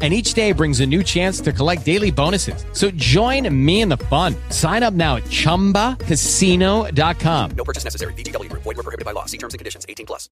and each day brings a new chance to collect daily bonuses. So join me in the fun. Sign up now at ChumbaCasino.com. No purchase necessary. VGW. Void were prohibited by law. See terms and conditions. 18 plus.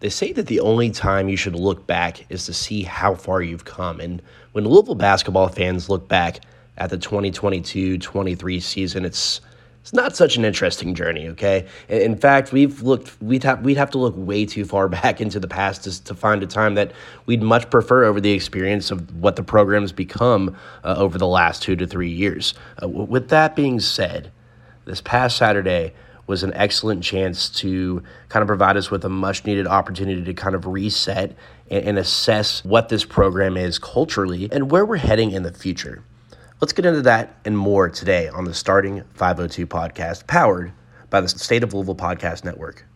They say that the only time you should look back is to see how far you've come. And when Louisville basketball fans look back at the 2022-23 season, it's it's not such an interesting journey, okay? In fact, we've looked we'd have we'd have to look way too far back into the past to, to find a time that we'd much prefer over the experience of what the program's become uh, over the last two to three years. Uh, with that being said, this past Saturday was an excellent chance to kind of provide us with a much needed opportunity to kind of reset and, and assess what this program is culturally and where we're heading in the future. Let's get into that and more today on the Starting 502 podcast, powered by the State of Louisville Podcast Network.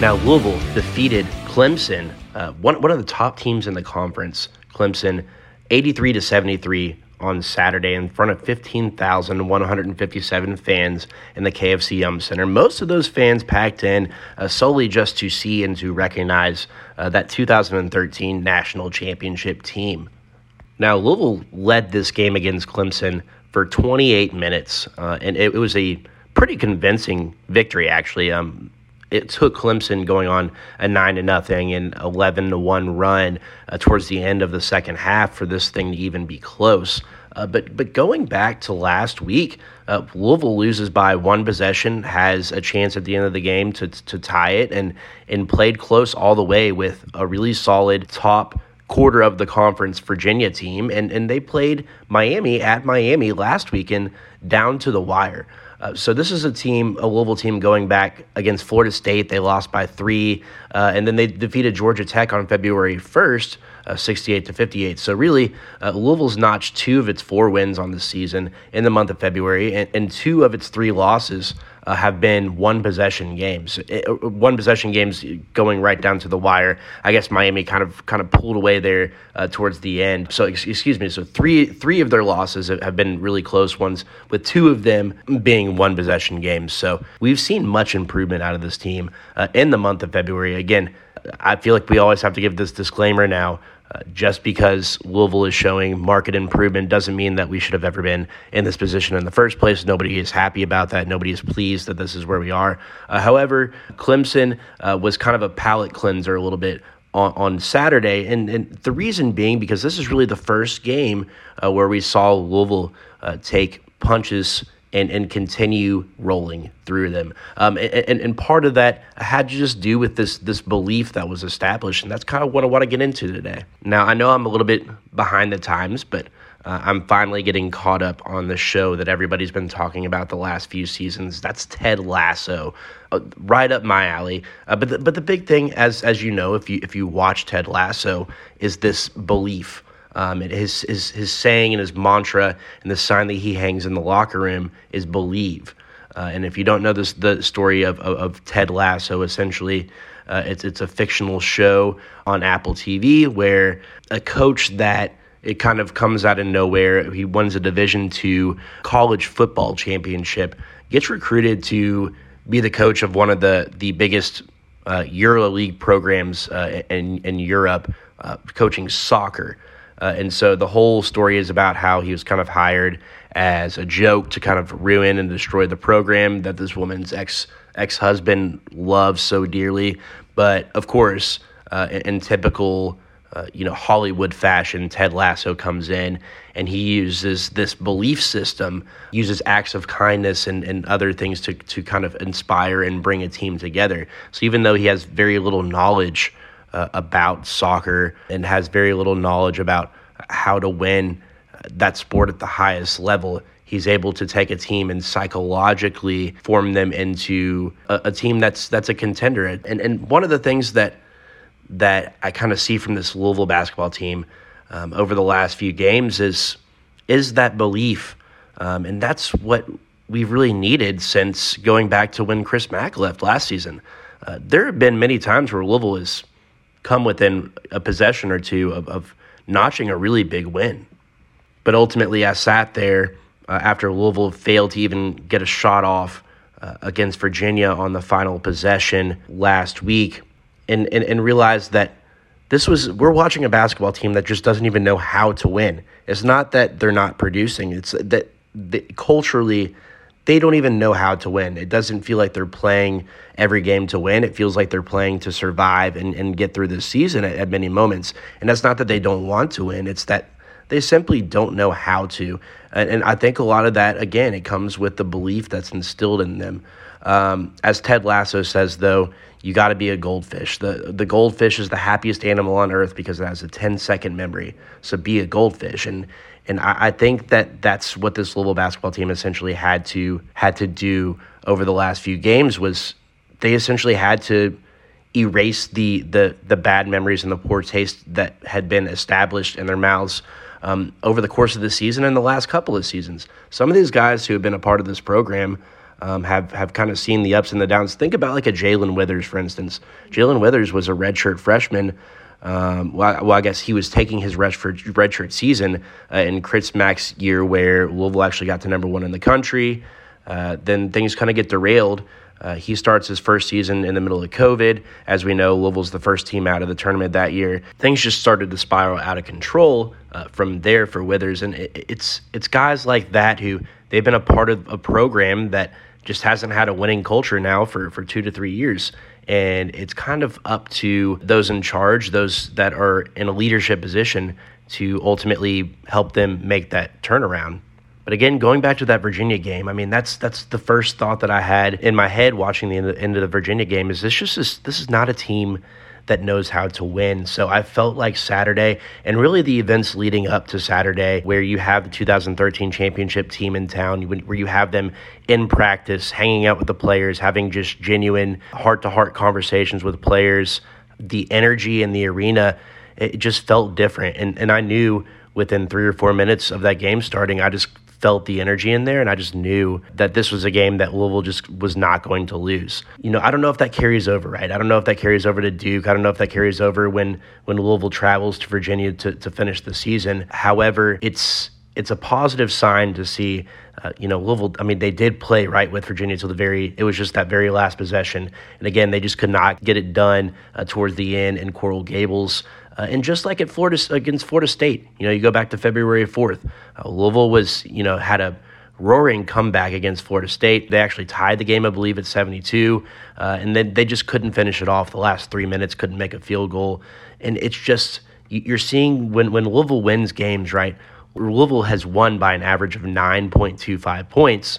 Now, Louisville defeated Clemson, uh, one, one of the top teams in the conference. Clemson 83 to 73 on Saturday in front of 15,157 fans in the KFC Yum Center. Most of those fans packed in uh, solely just to see and to recognize uh, that 2013 national championship team. Now, Louisville led this game against Clemson for 28 minutes, uh, and it, it, was a pretty convincing victory, actually. Um, it took Clemson going on a nine to nothing and eleven to one run uh, towards the end of the second half for this thing to even be close. Uh, but but going back to last week, uh, Louisville loses by one possession, has a chance at the end of the game to to tie it, and and played close all the way with a really solid top quarter of the conference Virginia team, and and they played Miami at Miami last weekend down to the wire. Uh, so this is a team, a Louisville team going back against Florida State. They lost by three, uh, and then they defeated Georgia Tech on February 1st, uh, 68 to 58. So really, uh, Louisville's notched two of its four wins on the season in the month of February, and, and two of its three losses uh, have been one possession games. It, uh, one possession games going right down to the wire. I guess Miami kind of kind of pulled away there uh, towards the end. So excuse me. So three three of their losses have been really close ones, with two of them being one possession games. So we've seen much improvement out of this team uh, in the month of February. Again, I feel like we always have to give this disclaimer now. Uh, just because Louisville is showing market improvement doesn't mean that we should have ever been in this position in the first place. Nobody is happy about that. Nobody is pleased that this is where we are. Uh, however, Clemson uh, was kind of a palate cleanser a little bit on, on Saturday. And, and the reason being because this is really the first game uh, where we saw Louisville uh, take punches and, and continue rolling through them. Um, and, and part of that had to just do with this this belief that was established, and that's kind of what I want to get into today. Now, I know I'm a little bit behind the times, but uh, I'm finally getting caught up on the show that everybody's been talking about the last few seasons. That's Ted Lasso, uh, right up my alley. Uh, but the, but the big thing, as as you know, if you if you watch Ted Lasso, is this belief um, his, his, his saying and his mantra and the sign that he hangs in the locker room is believe. Uh, and if you don't know this, the story of, of, of Ted Lasso, essentially, uh, it's, it's a fictional show on Apple TV where a coach that it kind of comes out of nowhere, he wins a Division two college football championship, gets recruited to be the coach of one of the, the biggest uh, EuroLeague programs uh, in, in Europe, uh, coaching soccer. Uh, and so the whole story is about how he was kind of hired as a joke to kind of ruin and destroy the program that this woman's ex ex husband loves so dearly. But of course, uh, in, in, typical uh, you know Hollywood fashion, Ted Lasso comes in and he uses this belief system, uses acts of kindness and, and other things to to kind of inspire and bring a team together. So even though he has very little knowledge uh, about soccer and has very little knowledge about how to win that sport at the highest level. he's able to take a team and psychologically form them into a, a team that's that's a contender. And and one of the things that that I kind of see from this Louisville basketball team um, over the last few games is is that belief, um, and that's what we've really needed since going back to when Chris Mack left last season. Uh, there have been many times where Louisville has come within a possession or two of, of notching a really big win. But ultimately, I sat there uh, after Louisville failed to even get a shot off uh, against Virginia on the final possession last week and, and, and realized that this was we're watching a basketball team that just doesn't even know how to win. It's not that they're not producing, it's that they, culturally they don't even know how to win. It doesn't feel like they're playing every game to win. It feels like they're playing to survive and, and get through the season at, at many moments. And that's not that they don't want to win, it's that they simply don't know how to. And, and I think a lot of that, again, it comes with the belief that's instilled in them. Um, as Ted Lasso says, though, you got to be a goldfish. The, the goldfish is the happiest animal on earth because it has a 10 second memory. So be a goldfish. And, and I, I think that that's what this Louisville basketball team essentially had to had to do over the last few games was they essentially had to erase the the the bad memories and the poor taste that had been established in their mouths um, over the course of the season and the last couple of seasons. Some of these guys who have been a part of this program um, have have kind of seen the ups and the downs. Think about like a Jae'Lyn Withers, for instance. Jae'Lyn Withers was a redshirt freshman um, well, well, I guess he was taking his redshirt, redshirt season uh, in Chris Mack's year, where Louisville actually got to number one in the country. Uh, then things kind of get derailed. Uh, he starts his first season in the middle of COVID. As we know, Louisville's the first team out of the tournament that year. Things just started to spiral out of control uh, from there for Withers, and it, it's it's guys like that who they've been a part of a program that just hasn't had a winning culture now for, for two to three years. And it's kind of up to those in charge, those that are in a leadership position, to ultimately help them make that turnaround. But again, going back to that Virginia game, I mean that's that's the first thought that I had in my head watching the end of the Virginia game. Is this just this, this is not a team that knows how to win. So I felt like Saturday and really the events leading up to Saturday, where you have the 2013 championship team in town, where you have them in practice, hanging out with the players, having just genuine heart to heart conversations with players, the energy in the arena, it just felt different. And, and I knew within three or four minutes of that game starting, I just felt the energy in there, and I just knew that this was a game that Louisville just was not going to lose. You know, I don't know if that carries over, right? I don't know if that carries over to Duke. I don't know if that carries over when when Louisville travels to Virginia to, to finish the season. However, it's it's a positive sign to see. Uh, you know, Louisville. I mean, they did play right with Virginia till the very. It was just that very last possession, and again, they just could not get it done uh, towards the end in Coral Gables. Uh, and just like at Florida against Florida State, you know, you go back to February 4th, uh, Louisville was, you know, had a roaring comeback against Florida State. They actually tied the game, I believe, at 72, uh, and then they just couldn't finish it off. The last three minutes couldn't make a field goal, and it's just you're seeing when when Louisville wins games, right? Louisville has won by an average of 9.25 points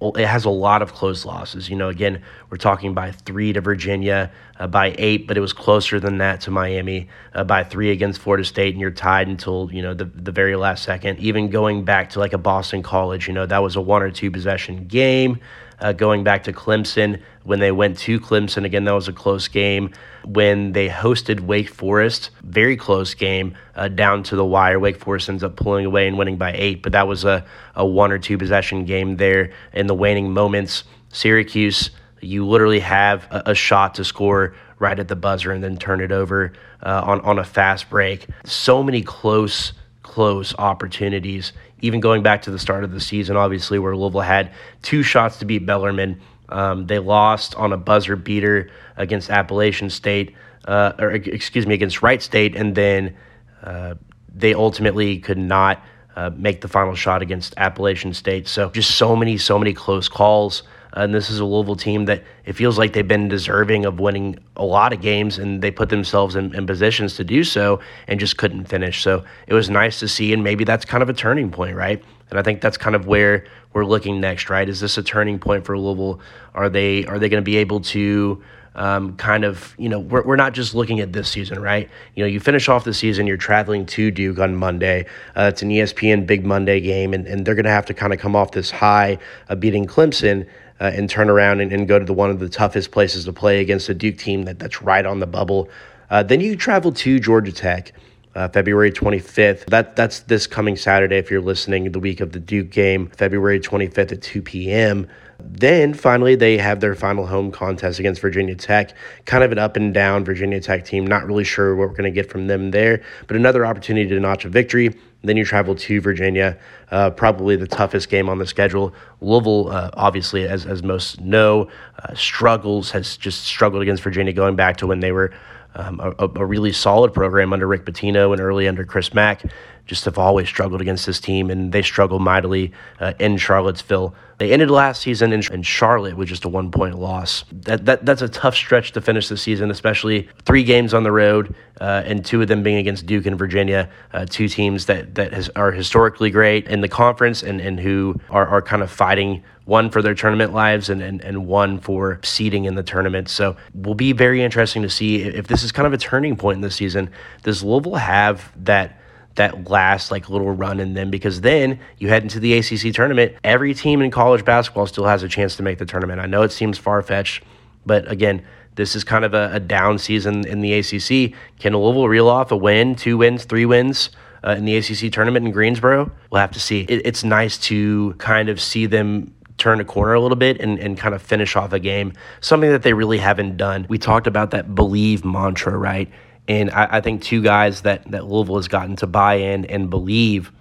it has a lot of close losses. You know, again, we're talking by three to Virginia, uh, by eight, but it was closer than that to Miami, uh, by three against Florida State, and you're tied until, you know, the, the very last second. Even going back to like a Boston College, you know, that was a one or two possession game. Uh, going back to Clemson, when they went to Clemson, again, that was a close game. When they hosted Wake Forest, very close game uh, down to the wire. Wake Forest ends up pulling away and winning by eight, but that was a, a one or two possession game there in the waning moments. Syracuse, you literally have a, a shot to score right at the buzzer and then turn it over uh, on, on a fast break. So many close close opportunities. Even going back to the start of the season, obviously, where Louisville had two shots to beat Bellarmine. Um, they lost on a buzzer beater against Appalachian State, uh, or excuse me, against Wright State, and then uh, they ultimately could not uh, make the final shot against Appalachian State. So just so many, so many close calls. And this is a Louisville team that it feels like they've been deserving of winning a lot of games, and they put themselves in, in positions to do so and just couldn't finish. So it was nice to see, and maybe that's kind of a turning point, right? And I think that's kind of where we're looking next, right? Is this a turning point for Louisville? Are they are they going to be able to um, kind of, you know, we're, we're not just looking at this season, right? You know, you finish off the season, you're traveling to Duke on Monday. Uh, it's an ESPN Big Monday game, and, and they're going to have to kind of come off this high of beating Clemson. Uh, and turn around and, and, go to the one of the toughest places to play against a Duke team that, that's right on the bubble. Uh, then you travel to Georgia Tech. Uh, February 25th. That that's this coming Saturday if you're listening the week of the Duke game, February 25th at 2 p.m. Then finally, they have their final home contest against Virginia Tech. Kind of an up and down Virginia Tech team. Not really sure what we're going to get from them there, but another opportunity to notch a victory. Then you travel to Virginia, uh, probably the toughest game on the schedule. Louisville, uh, obviously, as, as most know, uh, struggles, has just struggled against Virginia going back to when they were um, a, a, really solid program under Rick Pitino and early under Chris Mack. Just have always struggled against this team, and they struggle mightily uh, in Charlottesville. They ended last season in, in Charlotte with just a one point loss. That, that that's a tough stretch to finish the season, especially three games on the road, uh, and two of them being against Duke and Virginia, uh, two teams that that has, are historically great in the conference and and who are are kind of fighting one for their tournament lives and, and, and one for seeding in the tournament. So will be very interesting to see if this is kind of a turning point in the season. Does Louisville have that that last like little run in them because then you head into the ACC tournament. Every team in college basketball still has a chance to make the tournament. I know it seems far fetched, but again, this is kind of a, a, down season in the ACC. Can Louisville reel off a win, two wins, three wins uh, in the ACC tournament in Greensboro? We'll have to see. It, it's nice to kind of see them turn a corner a little bit and, and kind of finish off a game, something that they really haven't done. We talked about that believe mantra, right? And I, I, think two guys that, that Louisville has gotten to buy in and believe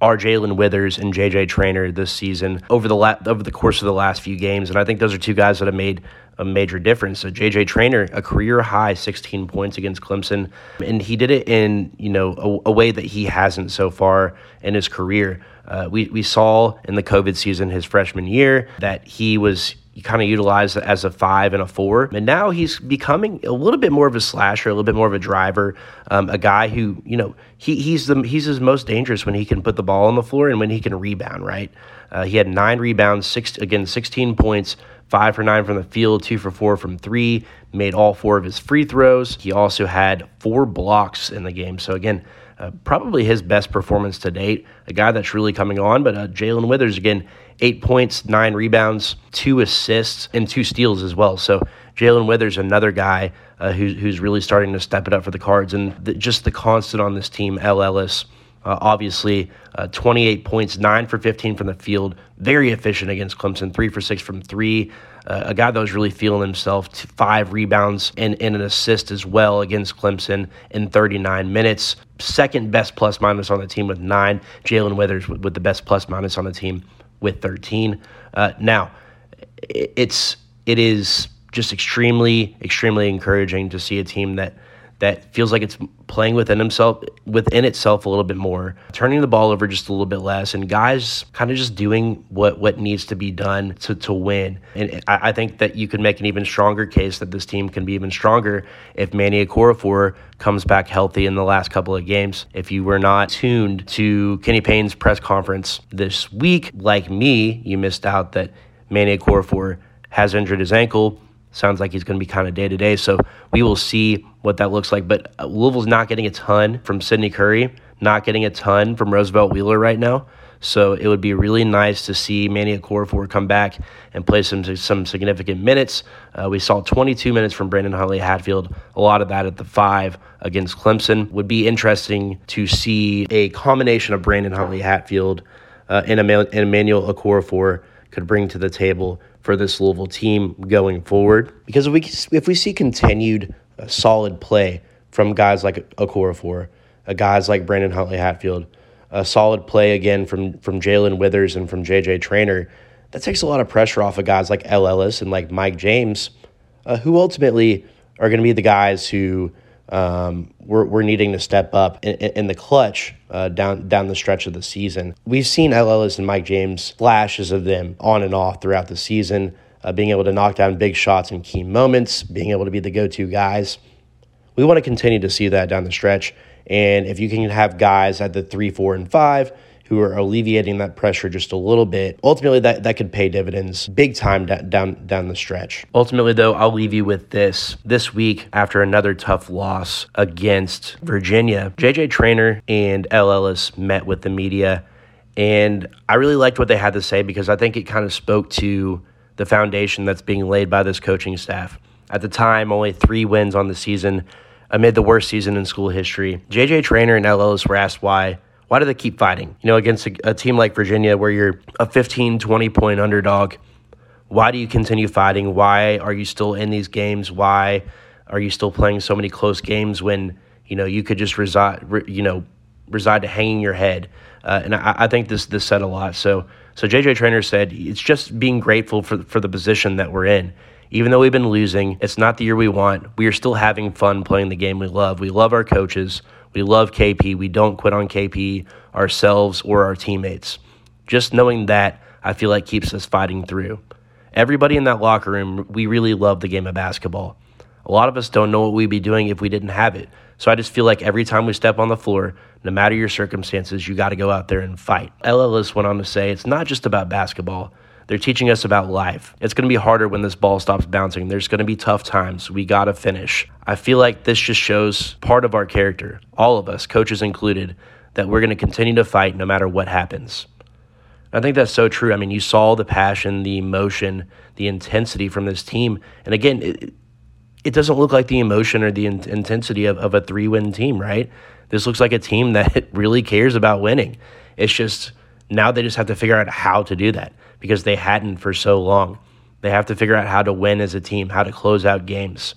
are Jae'Lyn Withers and JJ Traynor this season over the la- over the course of the last few games, and I think those are two guys that have made a major difference. So JJ Traynor, a career high 16 points against Clemson, and he did it in you know a, a way that he hasn't so far in his career. Uh, we we saw in the COVID season his freshman year that he was kind of utilized as a five and a four. And now he's becoming a little bit more of a slasher, a little bit more of a driver, um, a guy who, you know, he, he's the he's his most dangerous when he can put the ball on the floor and when he can rebound, right? Uh, he had nine rebounds, six again, 16 points, five for nine from the field, two for four from three, made all four of his free throws. He also had four blocks in the game. So again, uh, probably his best performance to date. A guy that's really coming on, but uh, Jae'Lyn Withers again eight points, nine rebounds, two assists, and two steals as well. So Jae'Lyn Withers, another guy uh, who, who's really starting to step it up for the Cards, and the, just the constant on this team, El Ellis. Uh, obviously, uh, 28 points, 9 for 15 from the field. Very efficient against Clemson, 3 for 6 from 3. Uh, a guy that was really feeling himself, five rebounds and, and an assist as well against Clemson in 39 minutes. Second best plus minus on the team with 9. Jae'Lyn Withers with, with the best plus minus on the team with 13. Uh, now, it's it is just extremely extremely encouraging to see a team that that feels like it's playing within himself within itself a little bit more, turning the ball over just a little bit less, and guys kind of just doing what what needs to be done to to win. And I, I think that you could make an even stronger case that this team can be even stronger if Manny Okorafor comes back healthy in the last couple of games. If you were not tuned to Kenny Payne's press conference this week, like me, you missed out that Manny Okorafor has injured his ankle sounds like he's going to be kind of day to day. So we will see what that looks like. But uh, Louisville's not getting a ton from Sydney Curry, not getting a ton from Roosevelt Wheeler right now. So it would be really nice to see Manny Okorafor come back and play some some significant minutes. Uh, we saw 22 minutes from Brandon Huntley Hatfield. A lot of that at the five against Clemson. Would be interesting to see a combination of Brandon Huntley Hatfield uh, and Emmanuel Okorafor could bring to the table for this Louisville team going forward. Because if we if we see continued uh, solid play from guys like Okorafor, uh, guys like Brandon Huntley Hatfield, a solid play again from from Jae'Lyn Withers and from JJ Traynor, that takes a lot of pressure off of guys like El Ellis and like Mike James, uh, who ultimately are going to be the guys who um, we're, we're needing to step up in, in the clutch uh, down down the stretch of the season. We've seen El Ellis and Mike James flashes of them on and off throughout the season, uh, being able to knock down big shots in key moments, being able to be the go-to guys. We want to continue to see that down the stretch, and if you can have guys at the three, four, and five who are alleviating that pressure just a little bit. Ultimately, that, that could pay dividends big time da- down down the stretch. Ultimately, though, I'll leave you with this. This week, after another tough loss against Virginia, JJ Traynor and El Ellis met with the media, and I really liked what they had to say because I think it kind of spoke to the foundation that's being laid by this coaching staff. At the time, only three wins on the season amid the worst season in school history. JJ Traynor and El Ellis were asked why. Why do they keep fighting? You know, against a, a, team like Virginia where you're a 15, 20 point underdog, why do you continue fighting? Why are you still in these games? Why are you still playing so many close games when, you know, you could just reside, you know, reside to hanging your head? Uh, and I, I think this this said a lot. So so JJ Traynor said it's just being grateful for for the position that we're in. Even though we've been losing, it's not the year we want. We are still having fun playing the game we love. We love our coaches. We love KP. We don't quit on KP ourselves or our teammates. Just knowing that, I feel like keeps us fighting through. Everybody in that locker room, we really love the game of basketball. A lot of us don't know what we'd be doing if we didn't have it. So I just feel like every time we step on the floor, no matter your circumstances, you got to go out there and fight. Ellis went on to say it's not just about basketball. They're teaching us about life. It's going to be harder when this ball stops bouncing. There's going to be tough times. We got to finish. I feel like this just shows part of our character, all of us, coaches included, that we're going to continue to fight no matter what happens. I think that's so true. I mean, you saw the passion, the emotion, the intensity from this team. And again, it, it doesn't look like the emotion or the in- intensity of, of a three win team, right? This looks like a team that really cares about winning. It's just now they just have to figure out how to do that because they hadn't for so long. They have to figure out how to win as a team, how to close out games.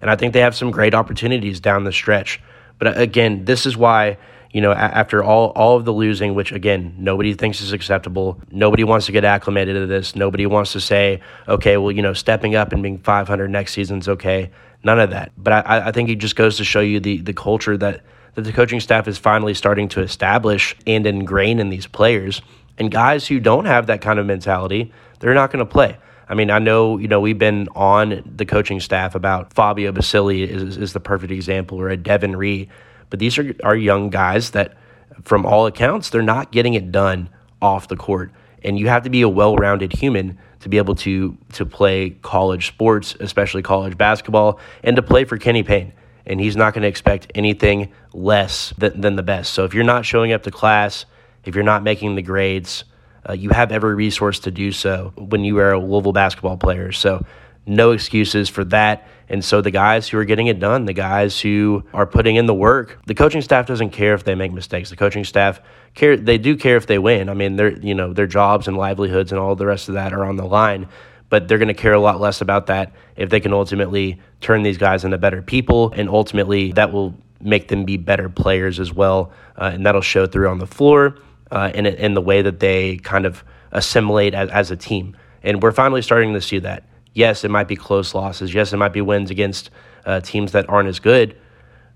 And I think they have some great opportunities down the stretch. But uh, again, this is why, you know, after all, all of the losing, which again, nobody thinks is acceptable, nobody wants to get acclimated to this. Nobody wants to say, okay, well, you know, stepping up and being 500 next season's okay. None of that. But I, I think it just goes to show you the, the culture that, that the coaching staff is finally starting to establish and ingrain in these players and guys who don't have that kind of mentality, they're not going to play. I mean, I know, you know, we've been on the coaching staff about Fabio Basili is, is the perfect example, or a Devin Ree, but these are, are young guys that, from all accounts, they're not getting it done off the court. And you have to be a well-rounded human to be able to to play college sports, especially college basketball, and to play for Kenny Payne. And he's not going to expect anything less than, than the best. So if you're not showing up to class, if you're not making the grades, uh, you have every resource to do so when you are a Louisville basketball player. So, no excuses for that. And so, the guys who are getting it done, the guys who are putting in the work, the coaching staff doesn't care if they make mistakes. The coaching staff care; they do care if they win. I mean, their you know their jobs and livelihoods and all the rest of that are on the line. But they're going to care a lot less about that if they can ultimately turn these guys into better people, and ultimately that will make them be better players as well, uh, and that'll show through on the floor uh, in, in the way that they kind of assimilate as, as a team. And we're finally starting to see that. Yes, it might be close losses. Yes, it might be wins against uh, teams that aren't as good,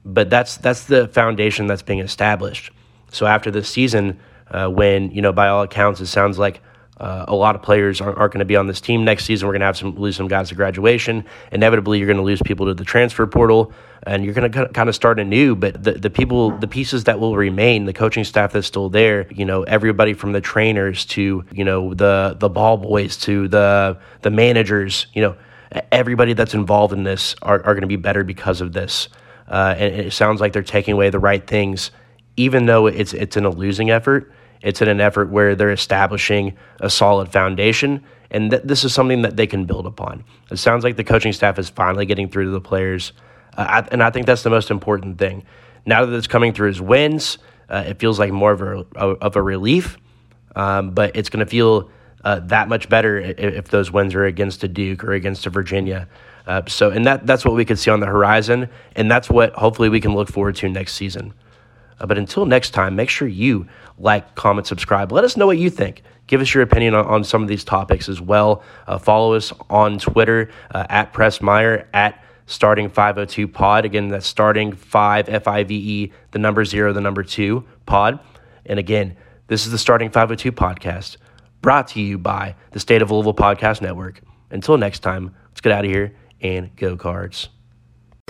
but that's that's the foundation that's being established. So after this season, uh, when you know by all accounts it sounds like uh, a lot of players aren't, aren't going to be on this team next season. We're going to have some lose some guys to graduation. Inevitably, you're going to lose people to the transfer portal, and you're going to kind of start anew. But the, the people, the pieces that will remain, the coaching staff that's still there, you know, everybody from the trainers to you know the the ball boys to the the managers, you know, everybody that's involved in this are, are going to be better because of this. Uh, and it sounds like they're taking away the right things, even though it's it's in a losing effort it's in an effort where they're establishing a solid foundation, and th- this is something that they can build upon. It sounds like the coaching staff is finally getting through to the players, uh, and I think that's the most important thing. Now that it's coming through as wins, uh, it feels like more of a, of a relief, um, but it's going to feel uh, that much better if, if, those wins are against a Duke or against a Virginia. Uh, so, and that that's what we could see on the horizon, and that's what hopefully we can look forward to next season. Uh, but until next time, make sure you like, comment, subscribe. Let us know what you think. Give us your opinion on, on some of these topics as well. Uh, follow us on Twitter uh, at Press Meyer, at starting 502 pod. Again, that's starting 5 F I V E, the number zero, the number two pod. And again, this is the Starting 502 podcast brought to you by the State of Louisville Podcast Network. Until next time, let's get out of here and go cards.